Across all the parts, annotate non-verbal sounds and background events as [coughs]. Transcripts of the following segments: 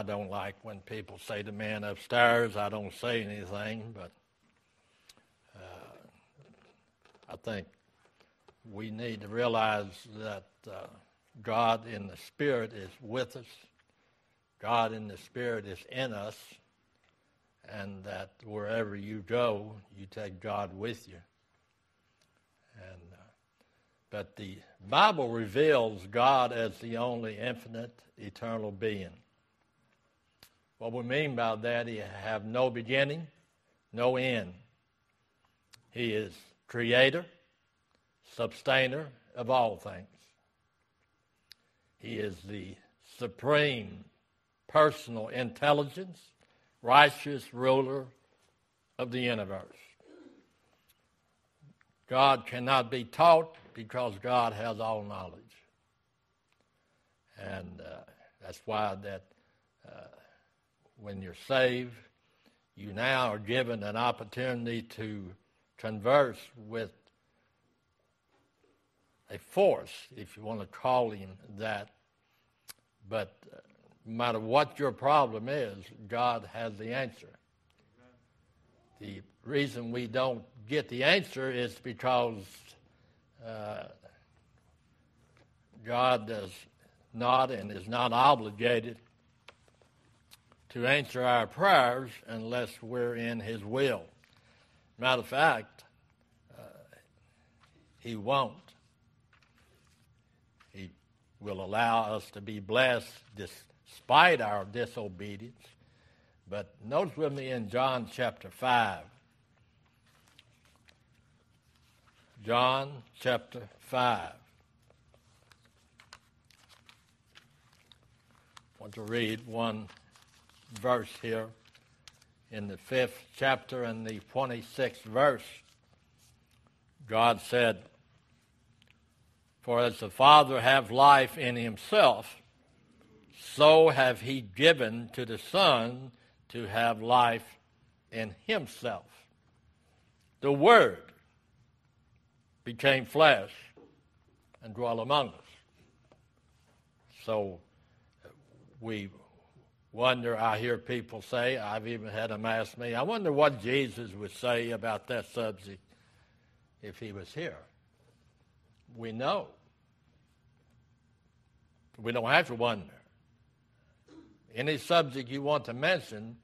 I don't like when people say to man upstairs, I don't say anything, but uh, I think we need to realize that uh, God in the Spirit is with us, God in the Spirit is in us, and that wherever you go, you take God with you. And uh, but the Bible reveals God as the only infinite, eternal being. What we mean by that, he have no beginning, no end. He is creator, sustainer of all things. He is the supreme personal intelligence, righteous ruler of the universe. God cannot be taught because God has all knowledge. And uh, that's why that when you're saved, you now are given an opportunity to converse with a force, if you want to call him that. But uh, no matter what your problem is, God has the answer. The reason we don't get the answer is because uh, God does not and is not obligated to answer our prayers unless we're in His will. Matter of fact, uh, He won't. He will allow us to be blessed despite our disobedience. But notice with me in John chapter 5. John chapter 5. I want to read one verse here in the fifth chapter and the 26th verse. God said, For as the Father have life in himself, so have he given to the Son to have life in himself. The Word became flesh and dwelt among us. So we wonder, I hear people say, I've even had them ask me, I wonder what Jesus would say about that subject if he was here. We know. We don't have to wonder. Any subject you want to mention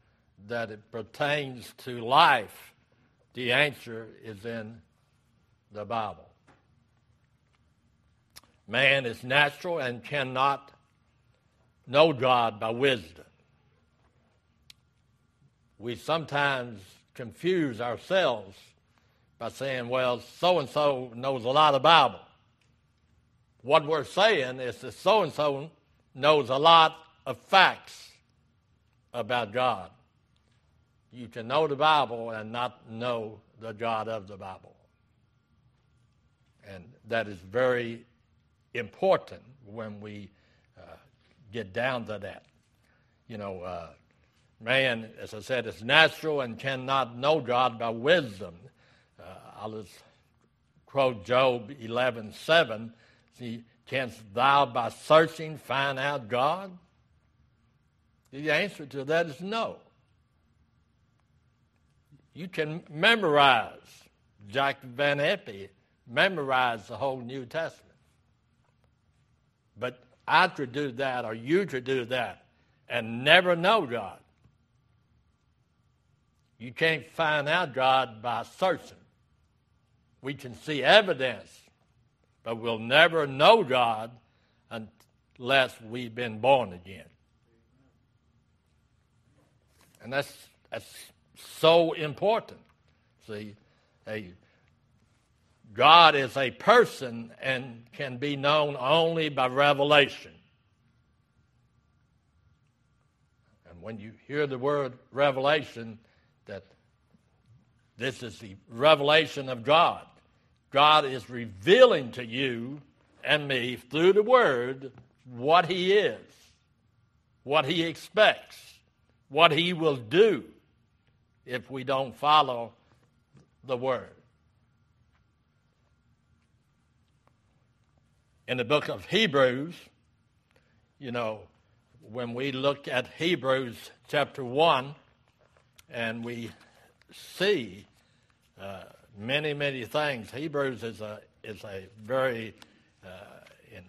that it pertains to life, the answer is in the Bible. Man is natural and cannot know God by wisdom. We sometimes confuse ourselves by saying, well, so and so knows a lot of Bible. What we're saying is that so and so knows a lot of facts about God. You can know the Bible and not know the God of the Bible. And that is very important when we uh, get down to that. You know, uh, man, as I said, is natural and cannot know God by wisdom. Uh, I'll just quote Job 11 7. See, canst thou by searching find out God? The answer to that is no. You can memorize Jack Van Impe memorize the whole New Testament. But I could do that, or you could do that, and never know God. You can't find out God by searching. We can see evidence, but we'll never know God unless we've been born again. And that's, that's so important. See, a God is a person and can be known only by revelation. And when you hear the word revelation, that this is the revelation of God. God is revealing to you and me through the word what he is, what he expects, what he will do if we don't follow the word. in the book of Hebrews, you know, when we look at Hebrews chapter 1 and we see uh, many, many things, Hebrews is a, is a very uh, in,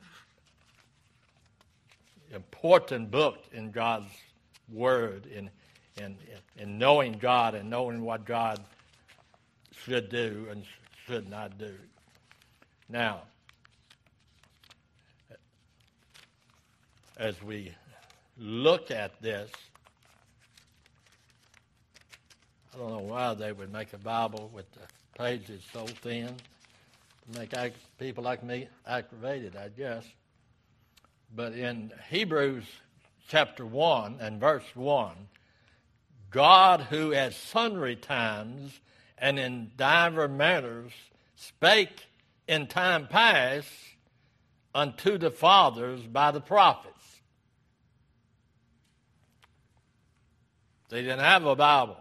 important book in God's Word, in, in, in knowing God and knowing what God should do and should not do. Now, as we look at this, I don't know why they would make a Bible with the pages so thin to make people like me aggravated, I guess. But in Hebrews chapter 1 and verse 1, God, who at sundry times and in divers manners spake in time past unto the fathers by the prophets. They didn't have a Bible.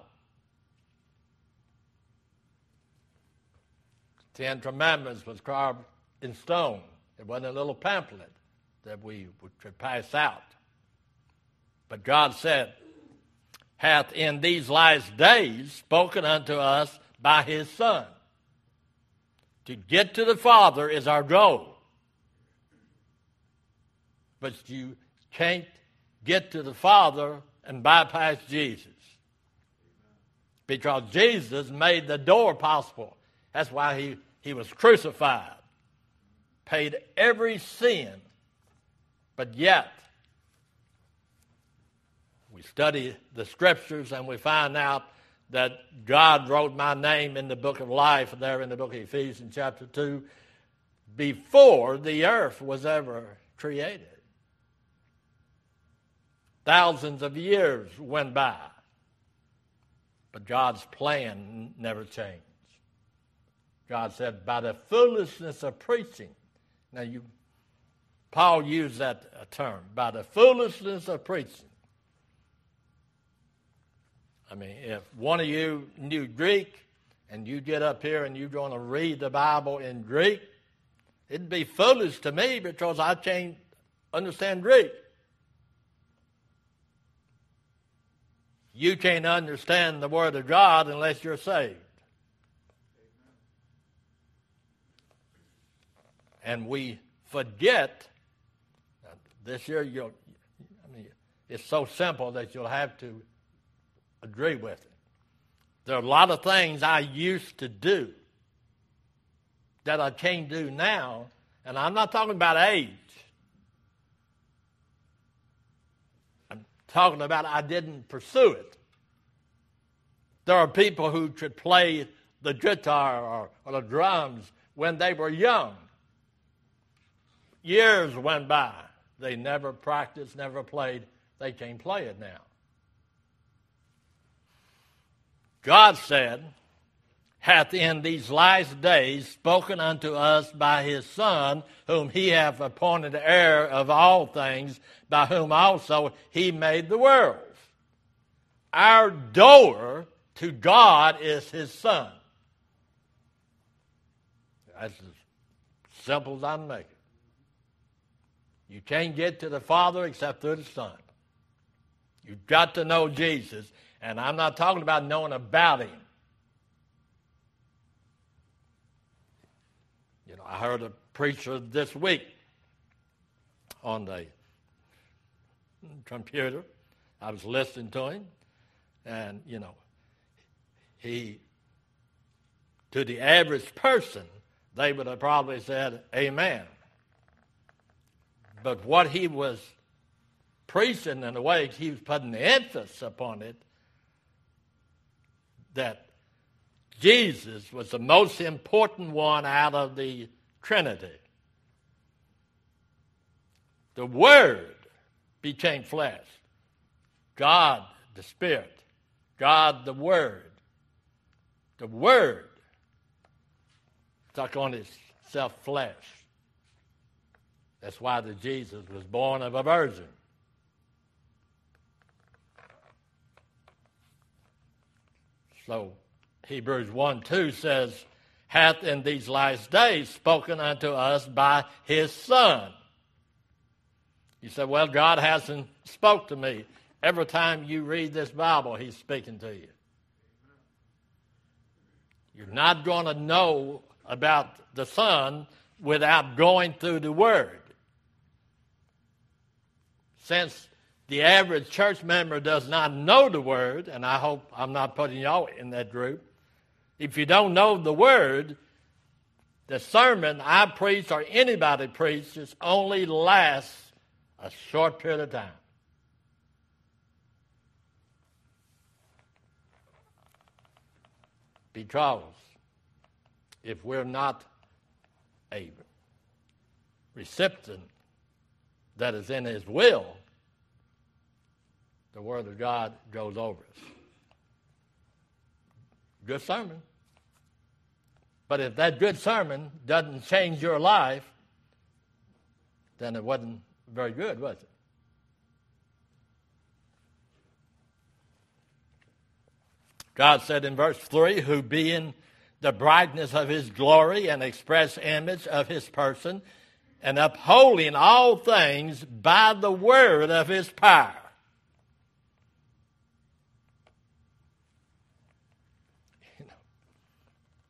The Ten Commandments was carved in stone. It wasn't a little pamphlet that we could pass out. But God said, hath in these last days spoken unto us by his Son. To get to the Father is our goal. But you can't get to the Father and bypass Jesus. Because Jesus made the door possible. That's why he, he was crucified, paid every sin. But yet, we study the scriptures and we find out that God wrote my name in the book of life, there in the book of Ephesians, chapter 2, before the earth was ever created. Thousands of years went by, but God's plan never changed. God said, by the foolishness of preaching. Now, you, Paul used that uh, term, by the foolishness of preaching. I mean, if one of you knew Greek and you get up here and you're going to read the Bible in Greek, it'd be foolish to me because I can't understand Greek. You can't understand the Word of God unless you're saved. And we forget. This year, you'll, I mean, it's so simple that you'll have to agree with it. There are a lot of things I used to do that I can't do now, and I'm not talking about age. I'm talking about I didn't pursue it. There are people who could play the guitar or, or the drums when they were young. Years went by. They never practiced, never played. They can't play it now. God said, hath in these last days spoken unto us by his Son, whom he hath appointed heir of all things, by whom also he made the worlds. Our door to God is his Son. That's as simple as I am making. You can't get to the Father except through the Son. You've got to know Jesus. And I'm not talking about knowing about him. You know, I heard a preacher this week on the computer. I was listening to him, and you know, he, to the average person, they would have probably said, Amen. But what he was preaching in the way he was putting the emphasis upon it, that Jesus was the most important one out of the Trinity. The Word became flesh. God, the Spirit. God, the Word. The Word took on itself flesh. That's why the Jesus was born of a virgin. So Hebrews 1 2 says, hath in these last days spoken unto us by his Son. You say, well, God hasn't spoke to me. Every time you read this Bible, he's speaking to you. You're not going to know about the Son without going through the Word. Since the average church member does not know the Word, and I hope I'm not putting y'all in that group, if you don't know the Word, the sermon I preach or anybody preaches only lasts a short period of time. Because if we're not a recipient that is in His will, the Word of God goes over us. Good sermon. But if that good sermon doesn't change your life, then it wasn't very good, was it? God said in verse 3 who being the brightness of his glory and express image of his person, and upholding all things by the word of his power. You know,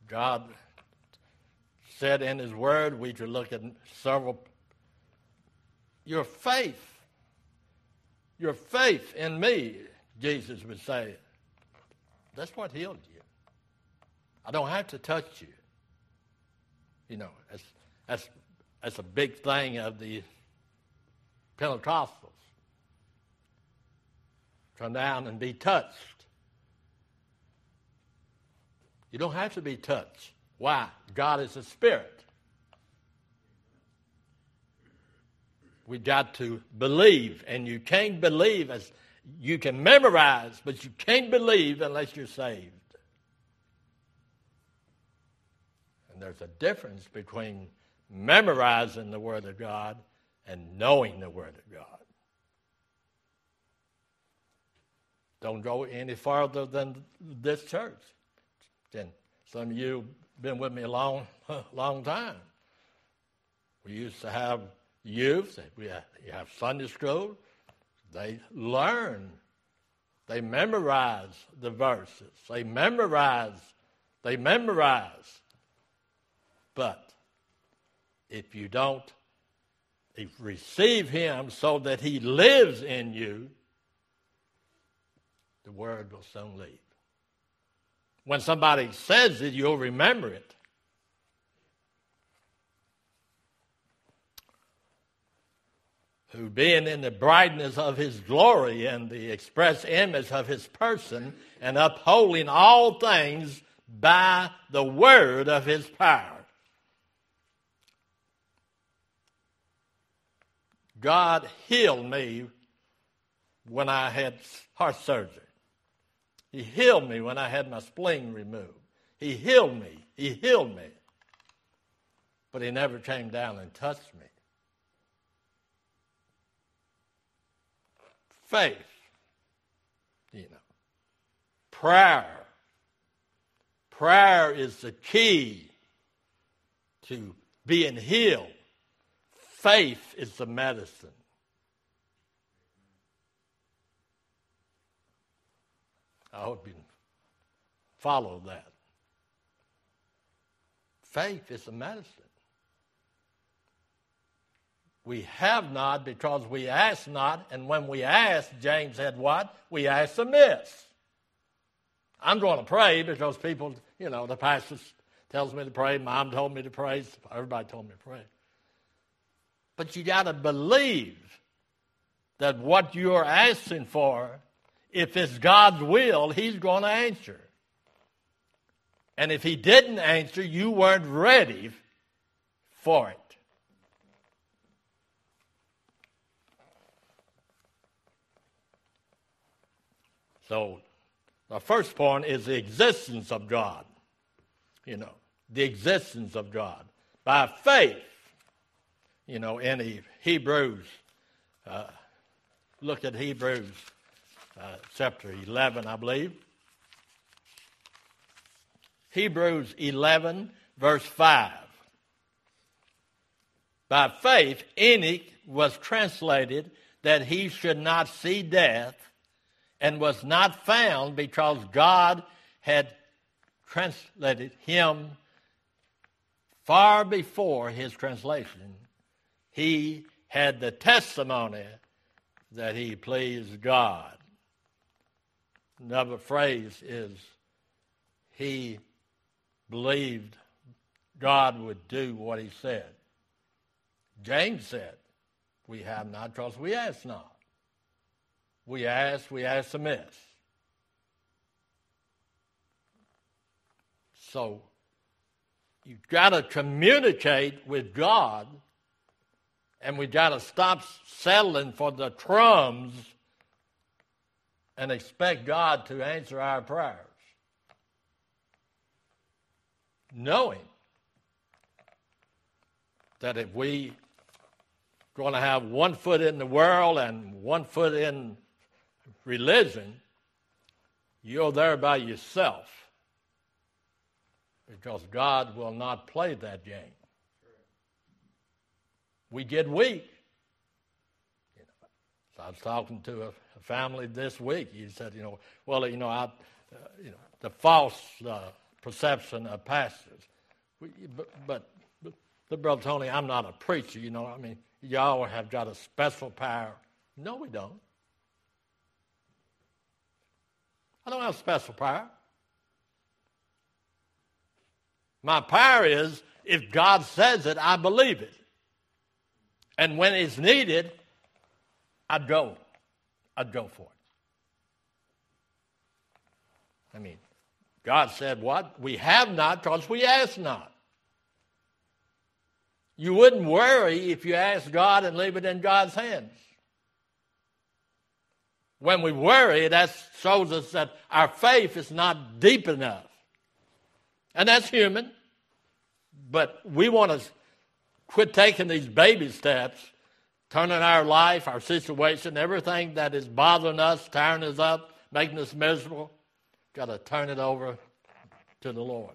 God said in his word, we could look at several. Your faith, your faith in me, Jesus would say, that's what healed you. I don't have to touch you. You know, that's, that's, that's a big thing of the Pentecostals. Come down and be touched. You don't have to be touched. Why? God is a spirit. We got to believe, and you can't believe as you can memorize, but you can't believe unless you're saved. And there's a difference between memorizing the Word of God and knowing the Word of God. Don't go any farther than this church. Then some of you have been with me a long, [laughs] long time. We used to have youth. We have, have Sunday school. They learn. They memorize the verses. They memorize. They memorize. But if you don't receive Him so that He lives in you, the word will soon leave. When somebody says it, you'll remember it. Who, being in the brightness of his glory and the express image of his person, and upholding all things by the word of his power. God healed me when I had heart surgery. He healed me when I had my spleen removed. He healed me. He healed me. But he never came down and touched me. Faith, you know, prayer. Prayer is the key to being healed. Faith is the medicine. I hope you follow that. Faith is the medicine. We have not because we ask not, and when we ask, James said what? We ask amiss. I'm going to pray because people, you know, the pastor tells me to pray, mom told me to pray, everybody told me to pray. But you got to believe that what you're asking for if it's God's will, He's going to answer. And if He didn't answer, you weren't ready for it. So, the first point is the existence of God. You know, the existence of God. By faith, you know, in Hebrews, uh, look at Hebrews uh, chapter 11, I believe. Hebrews 11, verse 5. By faith, Enoch was translated that he should not see death and was not found because God had translated him far before his translation. He had the testimony that he pleased God. Another phrase is he believed God would do what he said. James said, We have not because we ask not. We ask, we ask amiss. So you've got to communicate with God, and we've got to stop settling for the crumbs and expect God to answer our prayers. Knowing that if we going to have one foot in the world and one foot in religion, you're there by yourself because God will not play that game. We get weak. You know, so I was talking to a, a, family this week. He said, you know, well, you know, I, uh, you know, the false uh, perception of pastors. We, but, but, but, Brother Tony, I'm not a preacher. You know, I mean, y'all have got a special power. No, we don't. I don't have special power. My power is if God says it, I believe it. And when it's needed, I'd go. I'd go for it. I mean, God said what? We have not because we ask not. You wouldn't worry if you asked God and leave it in God's hands. When we worry, that shows us that our faith is not deep enough. And that's human. But we want to quit taking these baby steps, turning our life, our situation, everything that is bothering us, tearing us up, making us miserable, got to turn it over to the Lord.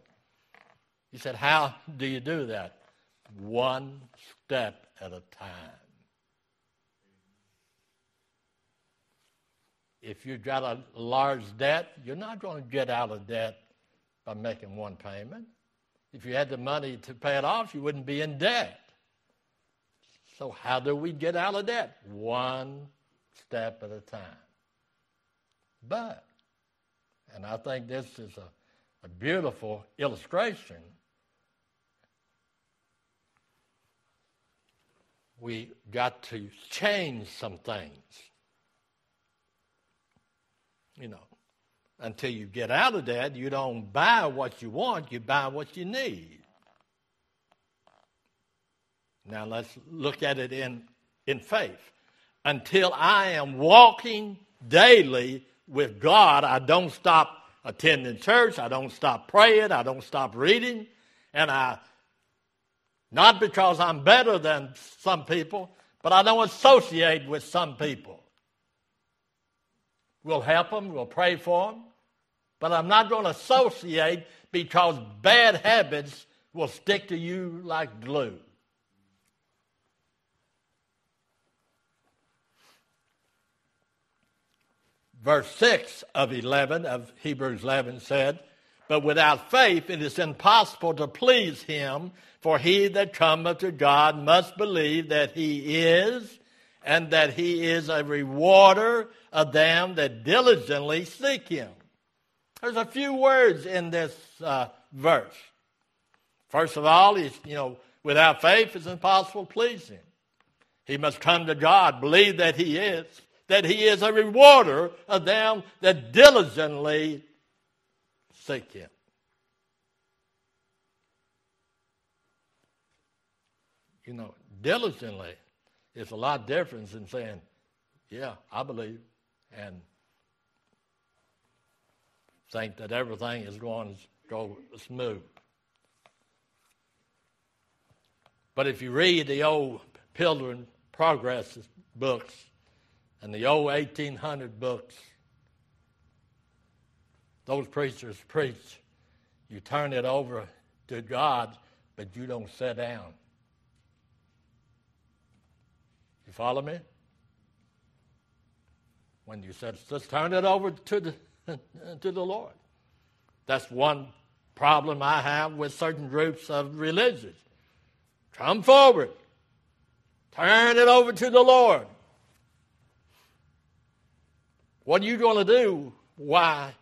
He said, How do you do that? One step at a time. If you've got a large debt, you're not going to get out of debt by making one payment. If you had the money to pay it off, you wouldn't be in debt. So, how do we get out of debt? One step at a time. But, and I think this is a, a beautiful illustration, we got to change some things. You know, until you get out of that, you don't buy what you want, you buy what you need. Now let's look at it in, in faith. Until I am walking daily with God, I don't stop attending church, I don't stop praying, I don't stop reading, and I, not because I'm better than some people, but I don't associate with some people. We'll help them, we'll pray for them, but I'm not going to associate because bad habits will stick to you like glue. Verse 6 of 11 of Hebrews 11 said, But without faith it is impossible to please him, for he that cometh to God must believe that he is, and that he is a rewarder of them that diligently seek him. There's a few words in this uh, verse. First of all, he's, you know, without faith it's impossible to please him. He must come to God, believe that he is, that he is a rewarder of them that diligently seek him. You know, diligently is a lot different than saying, yeah, I believe and think that everything is going to go smooth. But if you read the old Pilgrim Progress books and the old 1800 books, those preachers preach. You turn it over to God, but you don't sit down. You follow me? When you said, let's turn it over to the, [laughs] to the Lord. That's one problem I have with certain groups of religions. Come forward. Turn it over to the Lord. What are you going to do? Why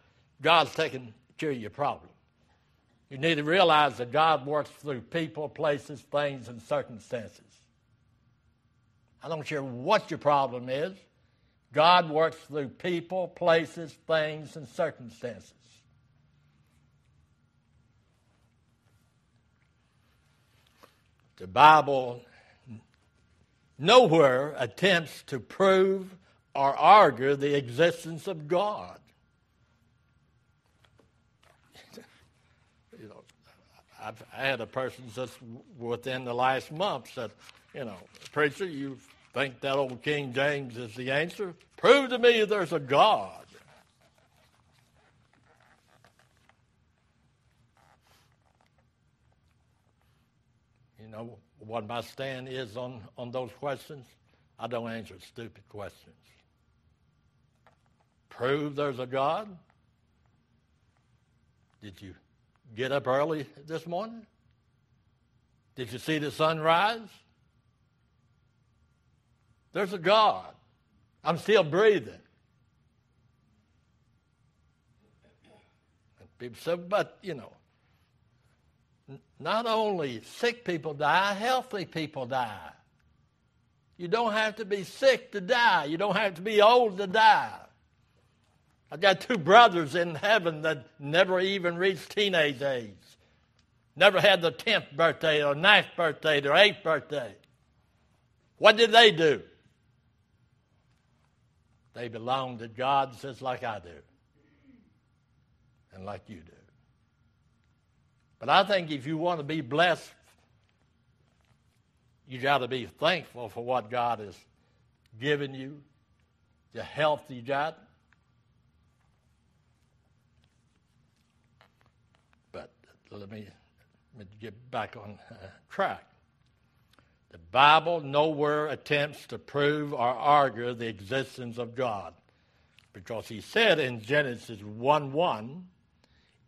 God's taking care of your problem? You need to realize that God works through people, places, things, and circumstances. I don't care what your problem is. God works through people, places, things, and circumstances. The Bible nowhere attempts to prove or argue the existence of God. you know, I've had a person just within the last month said, you know, preacher, you think that old King James is the answer? Prove to me there's a God. You know what my stand is on, on those questions? I don't answer stupid questions. Prove there's a God? Did you get up early this morning? Did you see the sun rise? There's a God. I'm still breathing. And people say, but, you know, not only sick people die, healthy people die. You don't have to be sick to die. You don't have to be old to die. I've got two brothers in heaven that never even reached teenage age. Never had the 10th birthday or 9th birthday or 8th birthday. What did they do? They belong to God just like I do and like you do. But I think if you want to be blessed, you got to be thankful for what God has given you, the health you got. But let me, let me get back on uh, track. The Bible nowhere attempts to prove or argue the existence of God because he said in Genesis 1 1,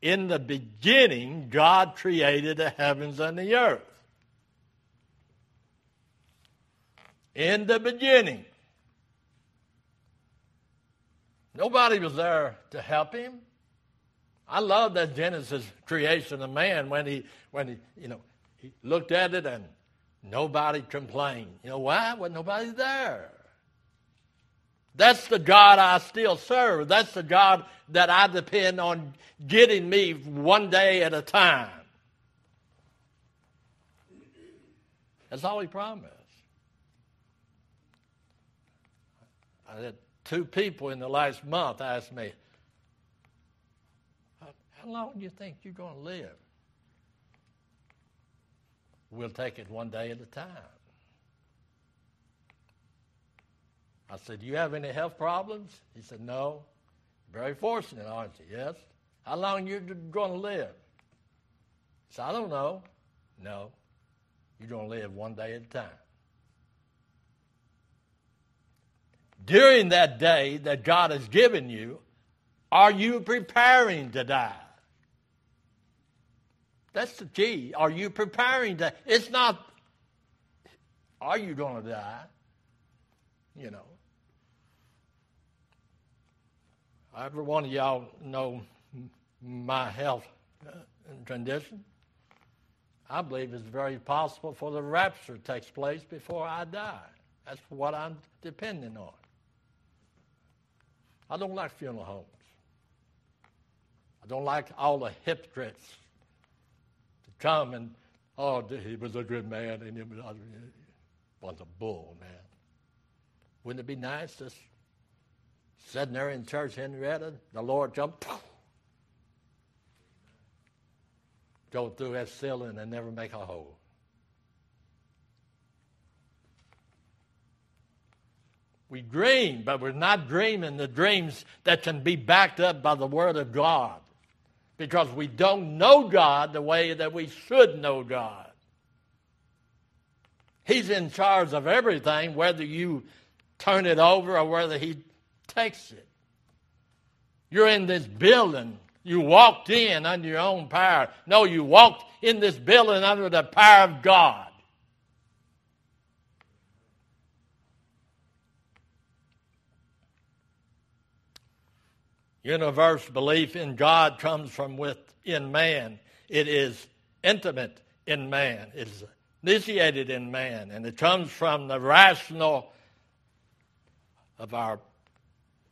in the beginning, God created the heavens and the earth. In the beginning. Nobody was there to help him. I love that Genesis creation of man when he when he you know he looked at it and nobody complained. You know why? Well nobody there. That's the God I still serve. That's the God that I depend on getting me one day at a time. That's all He promised. I had two people in the last month ask me, How long do you think you're going to live? We'll take it one day at a time. I said, Do you have any health problems? He said, No. Very fortunate, aren't you? Yes. How long you going to live? He said, I don't know. No. You're going to live one day at a time. During that day that God has given you, are you preparing to die? That's the key. Are you preparing to? It's not, are you going to die? You know. Every one of y'all know my health uh, condition. I believe it's very possible for the rapture takes place before I die. That's what I'm depending on. I don't like funeral homes. I don't like all the hypocrites come and, oh, he was a good man and he was a bull, man. Wouldn't it be nice to Sitting there in church, Henrietta, the Lord jumped, [sniffs] go through that ceiling and never make a hole. We dream, but we're not dreaming the dreams that can be backed up by the Word of God because we don't know God the way that we should know God. He's in charge of everything, whether you turn it over or whether He takes it. You're in this building. You walked in under your own power. No, you walked in this building under the power of God. Universal belief in God comes from within man. It is intimate in man. It is initiated in man, and it comes from the rational of our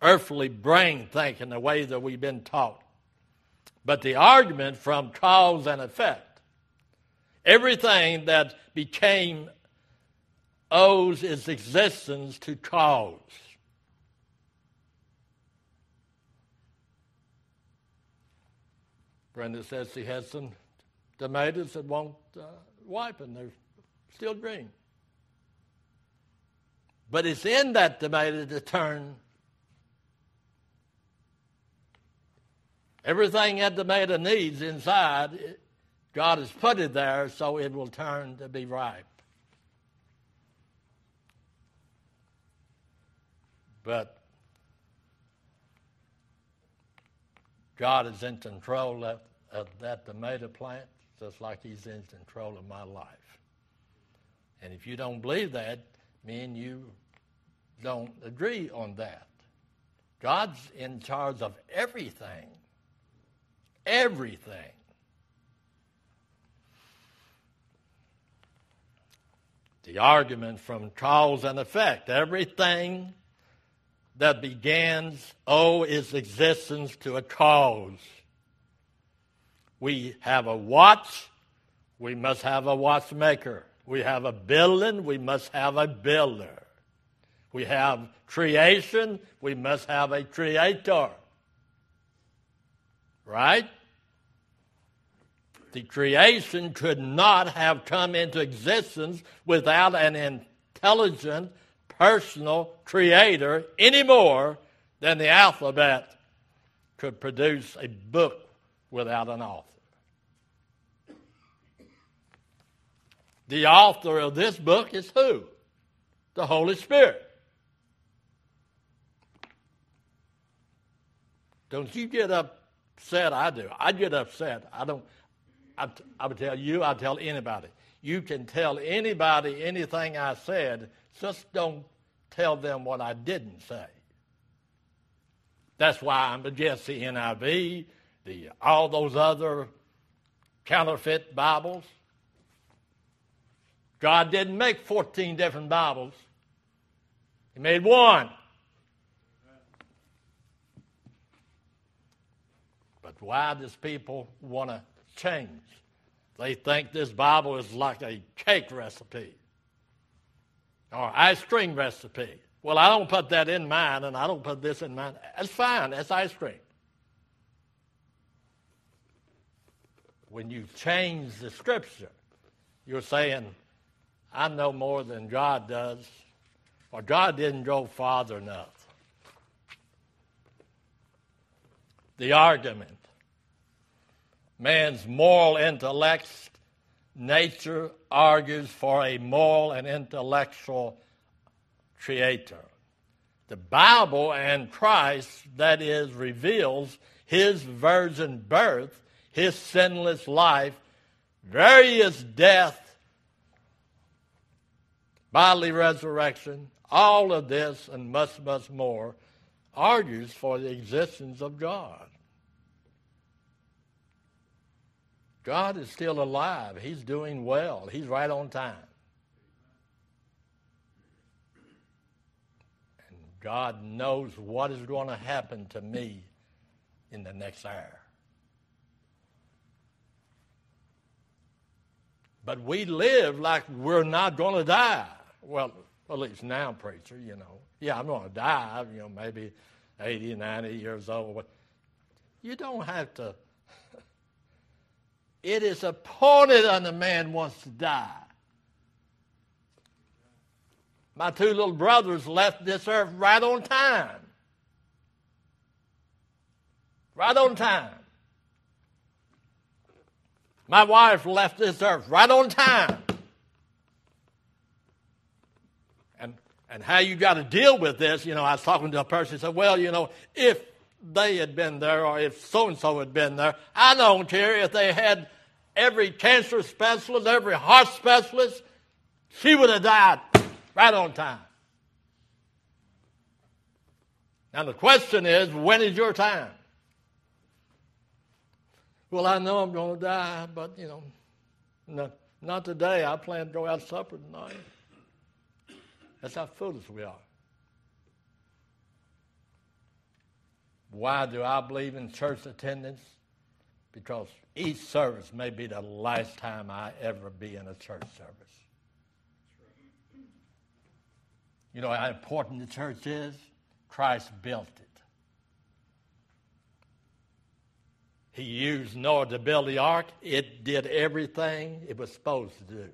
earthly brain thinking the way that we've been taught. But the argument from cause and effect, everything that became owes its existence to cause. Brenda says she has some tomatoes that won't uh, ripen. They're still green. But it's in that tomato to turn everything that tomato needs inside. God has put it there so it will turn to be ripe. But God is in control of, of that tomato plant just like He's in control of my life. And if you don't believe that, me and you don't agree on that. God's in charge of everything. Everything. The argument from cause and effect. Everything that begins oh, owe its existence to a cause. We have a watch, we must have a watchmaker. We have a building, we must have a builder. We have creation, we must have a creator. Right? The creation could not have come into existence without an intelligent, personal creator any more than the alphabet could produce a book without an author. The author of this book is who? The Holy Spirit. Don't you get upset? I do. I get upset. I don't. I, I would tell you. I tell anybody. You can tell anybody anything I said. Just don't tell them what I didn't say. That's why I'm against the NIV, the all those other counterfeit Bibles. God didn't make 14 different Bibles. He made one. But why does people want to change? They think this Bible is like a cake recipe or ice cream recipe. Well, I don't put that in mine, and I don't put this in mine. That's fine. That's ice cream. When you change the scripture, you're saying, I know more than God does, or God didn't go farther enough. The argument man's moral intellect, nature argues for a moral and intellectual creator. The Bible and Christ, that is, reveals his virgin birth, his sinless life, various death, bodily resurrection, all of this and much, much more argues for the existence of God. God is still alive. He's doing well. He's right on time. And God knows what is going to happen to me in the next hour. But we live like we're not going to die. Well, at least now, preacher, you know. Yeah, I'm going to die, you know, maybe 80, 90 years old. But you don't have to. [laughs] It is appointed unto man wants to die. My two little brothers left this earth right on time. Right on time. My wife left this earth right on time. And and how you got to deal with this, you know, I was talking to a person who said, well, you know, if they had been there or if so and so had been there, I don't care if they had every cancer specialist, every heart specialist, she would have died right on time. Now the question is, when is your time? Well, I know I'm going to die, but you know, no, not today. I plan to go out to supper tonight. That's how foolish we are. Why do I believe in church attendance? Because each service may be the last time I ever be in a church service. You know how important the church is? Christ built it. He used Noah to build the ark. It did everything it was supposed to do.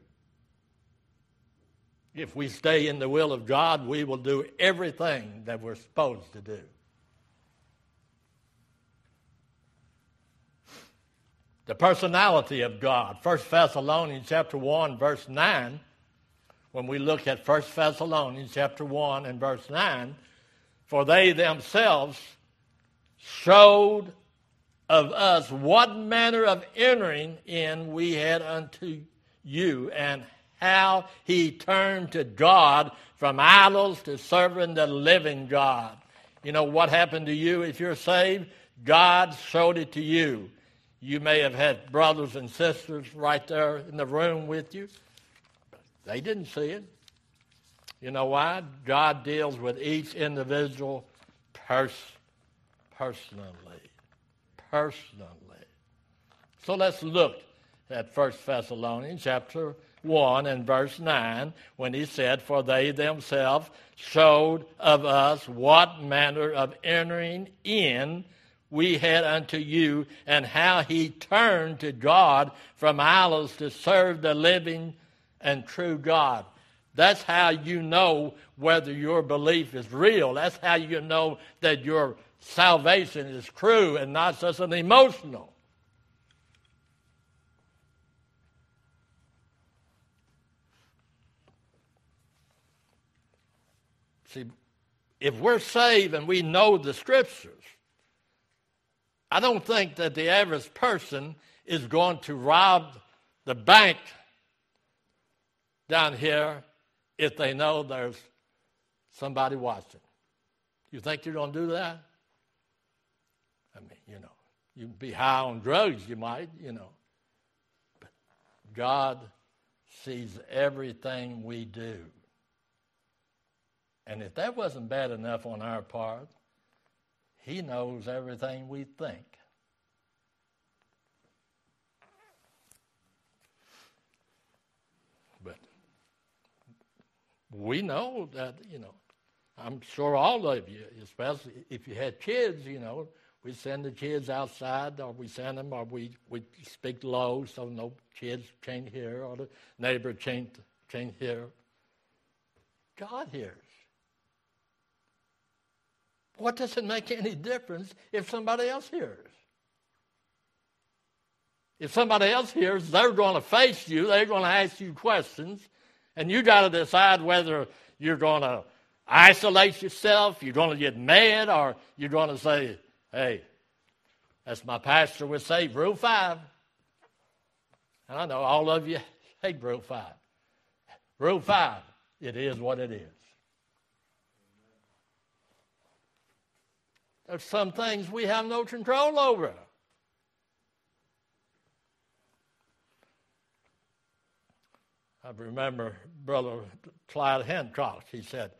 If we stay in the will of God, we will do everything that we're supposed to do. The personality of God. 1 Thessalonians chapter 1, verse 9. When we look at 1 Thessalonians chapter 1 and verse 9, for they themselves showed of us what manner of entering in we had unto you, and how he turned to God from idols to serving the living God. You know what happened to you if you're saved? God showed it to you. You may have had brothers and sisters right there in the room with you. They didn't see it. You know why? God deals with each individual pers- personally. Personally. So let's look at 1 Thessalonians chapter 1 and verse 9 when he said, For they themselves showed of us what manner of entering in we had unto you, and how he turned to God from idols to serve the living and true God. That's how you know whether your belief is real. That's how you know that your salvation is true and not just an emotional. See, if we're saved and we know the scriptures, I don't think that the average person is going to rob the bank down here if they know there's somebody watching. You think you're going to do that? I mean, you know, be high on drugs, you might, you know. But God sees everything we do. And if that wasn't bad enough on our part, He knows everything we think. But we know that, you know, I'm sure all of you, especially if you had kids, you know, we send the kids outside or we send them or we, we speak low so no kids can't hear or the neighbor can't, can't hear. God hears. What does it make any difference if somebody else hears? If somebody else hears, they're going to face you, they're going to ask you questions, and you got to decide whether you're going to isolate yourself, you're going to get mad, or you're going to say, hey, as my pastor would say, rule five. And I know all of you hate rule five. Rule five, it is what it is. There's some things we have no control over. I remember Brother Clyde Hancock. He said,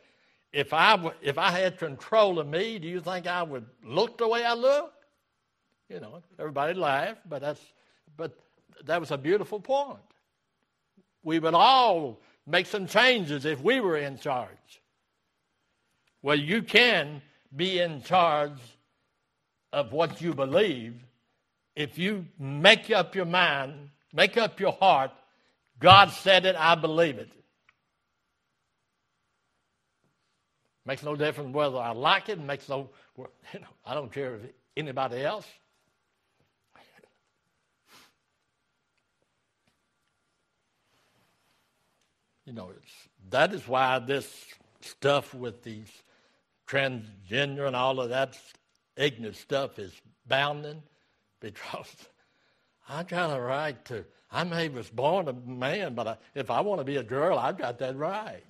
if I, if I had control of me, do you think I would look the way I look? You know, everybody laughed, but, that's, but that was a beautiful point. We would all make some changes if we were in charge. Well, you can be in charge of what you believe if you make up your mind, make up your heart, God said it, I believe it. Makes no difference whether I like it, makes no, [laughs] you know, I don't care if anybody else. You know, that is why this stuff with these transgender and all of that ignorant stuff is bounding [laughs] because I got a right to. I may was born a man, but I, if I want to be a girl, I've got that right.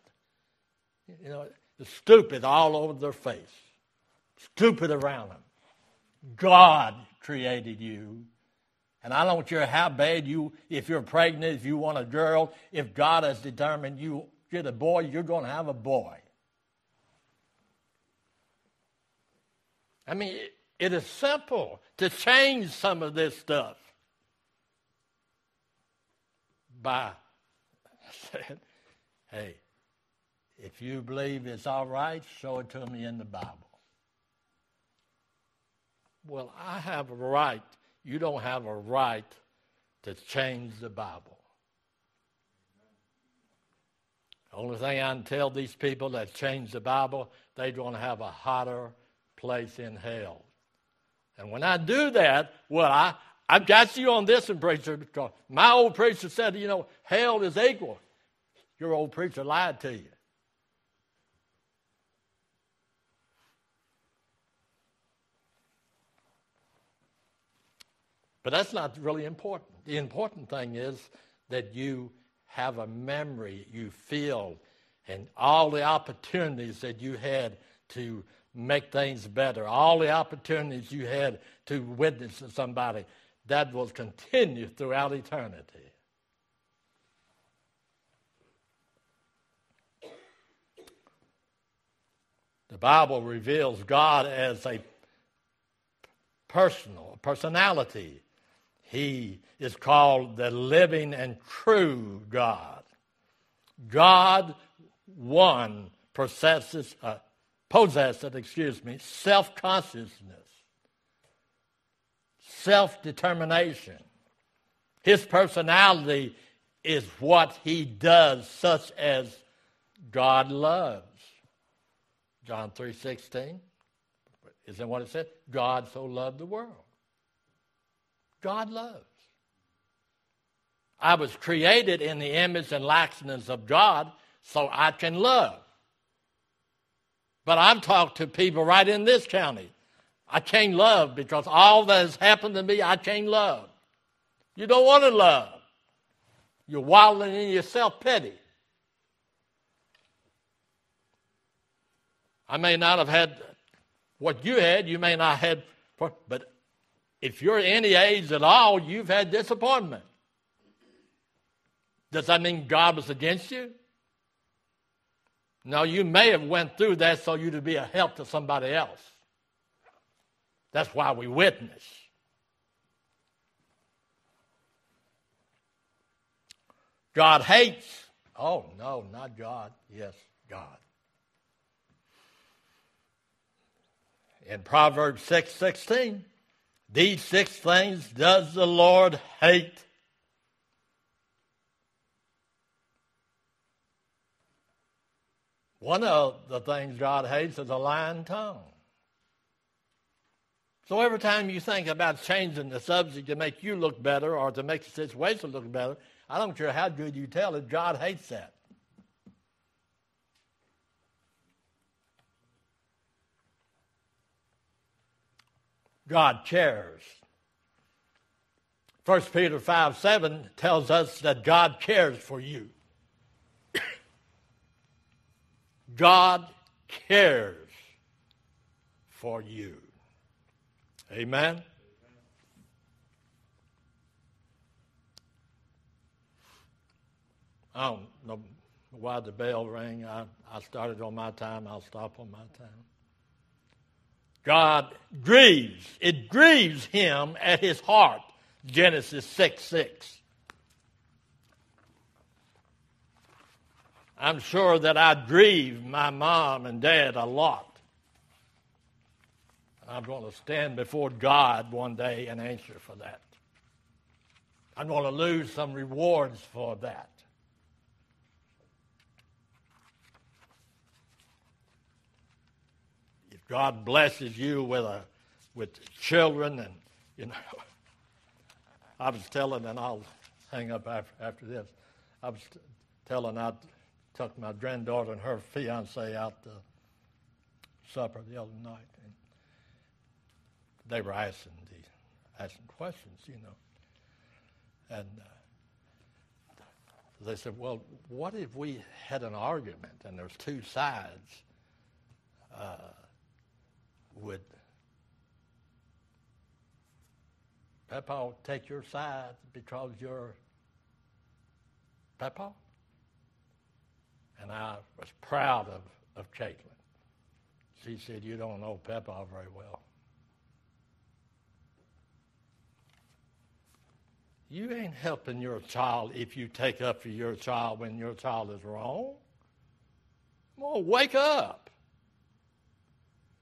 You know, it's stupid all over their face, stupid around them. God created you. And I don't care how bad you, if you're pregnant, if you want a girl, if God has determined you get a boy, you're going to have a boy. I mean, it is simple to change some of this stuff by [laughs] saying, hey, if you believe it's all right, show it to me in the Bible. Well, I have a right. You don't have a right to change the Bible. Only thing I can tell these people that change the Bible, they're going to have a hotter place in hell. And when I do that, well, I, I've got you on this one, preacher, because my old preacher said, you know, hell is equal. Your old preacher lied to you. But that's not really important. The important thing is that you have a memory, you feel, and all the opportunities that you had to make things better, all the opportunities you had to witness to somebody, that will continue throughout eternity. The Bible reveals God as a personal personality he is called the living and true God. God, one, possesses, uh, possesses excuse me, self consciousness, self determination. His personality is what he does, such as God loves. John 3.16, isn't what it said? God so loved the world. God loves. I was created in the image and likeness of God so I can love. But I've talked to people right in this county. I can't love because all that has happened to me, I can't love. You don't want to love. You're wallowing in yourself pity. I may not have had what you had, you may not have had, but if you're any age at all, you've had disappointment. Does that mean God was against you? No, you may have went through that so you to be a help to somebody else. That's why we witness. God hates. Oh, no, not God. Yes, God. In Proverbs 6 16, these six things does the Lord hate. One of the things God hates is a lying tongue. So every time you think about changing the subject to make you look better or to make the situation look better, I don't care how good you tell it, God hates that. God cares. 1 Peter 5 7 tells us that God cares for you. [coughs] God cares for you. Amen? I don't know why the bell rang. I, I started on my time. I'll stop on my time. God grieves. It grieves him at his heart. Genesis 6 6. I'm sure that I grieve my mom and dad a lot. I'm going to stand before God one day and answer for that. I'm going to lose some rewards for that. God blesses you with a with children and you know [laughs] I was telling and I'll hang up after, after this. I was telling I took my granddaughter and her fiance out to supper the other night, and they were asking the asking questions, you know, and. Uh, they said, well, what if we had an argument and there's two sides? Uh, would Papa take your side because you're Papa? And I was proud of, of Caitlin. She said, You don't know Papa very well. You ain't helping your child if you take up for your child when your child is wrong. Come on, wake up.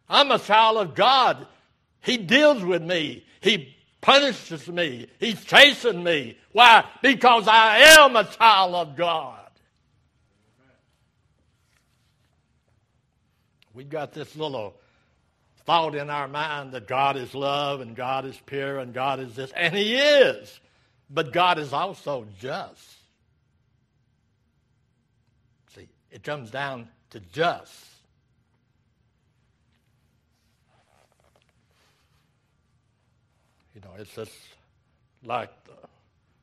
I'm a child of God. He deals with me. He punishes me. He's chasing me. Why? Because I am a child of God. We've got this little thought in our mind that God is love and God is pure and God is this, and He is. But God is also just. See, it comes down to just. You know, it's just like the,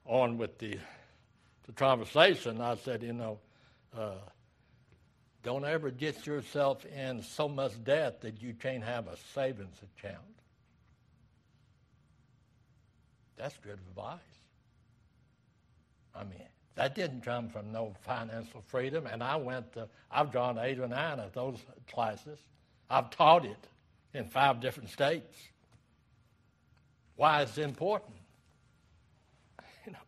on with the, the conversation. I said, you know, uh, don't ever get yourself in so much debt that you can't have a savings account. That's good advice. I mean, that didn't come from no financial freedom. And I went to, I've gone eight or nine of those classes. I've taught it in five different states. Why is it important? [laughs] You know,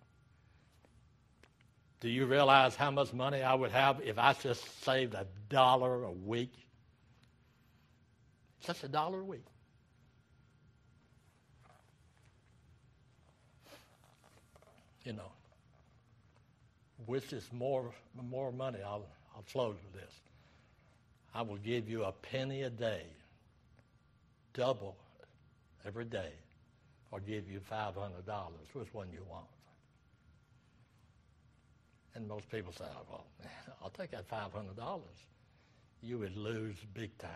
do you realize how much money I would have if I just saved a dollar a week? Just a dollar a week. You know, which is more, more money, I'll, I'll close with this. I will give you a penny a day, double every day, or give you $500. Which one you want? And most people say, oh, well, [laughs] I'll take that $500. You would lose big time.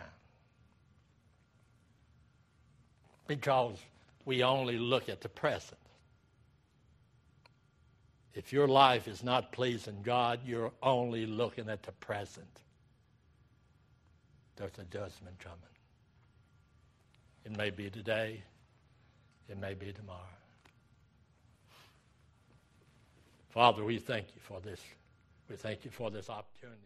Because we only look at the present. If your life is not pleasing God, you're only looking at the present. There's a judgment coming. It may be today, it may be tomorrow. Father, we thank you for this. We thank you for this opportunity.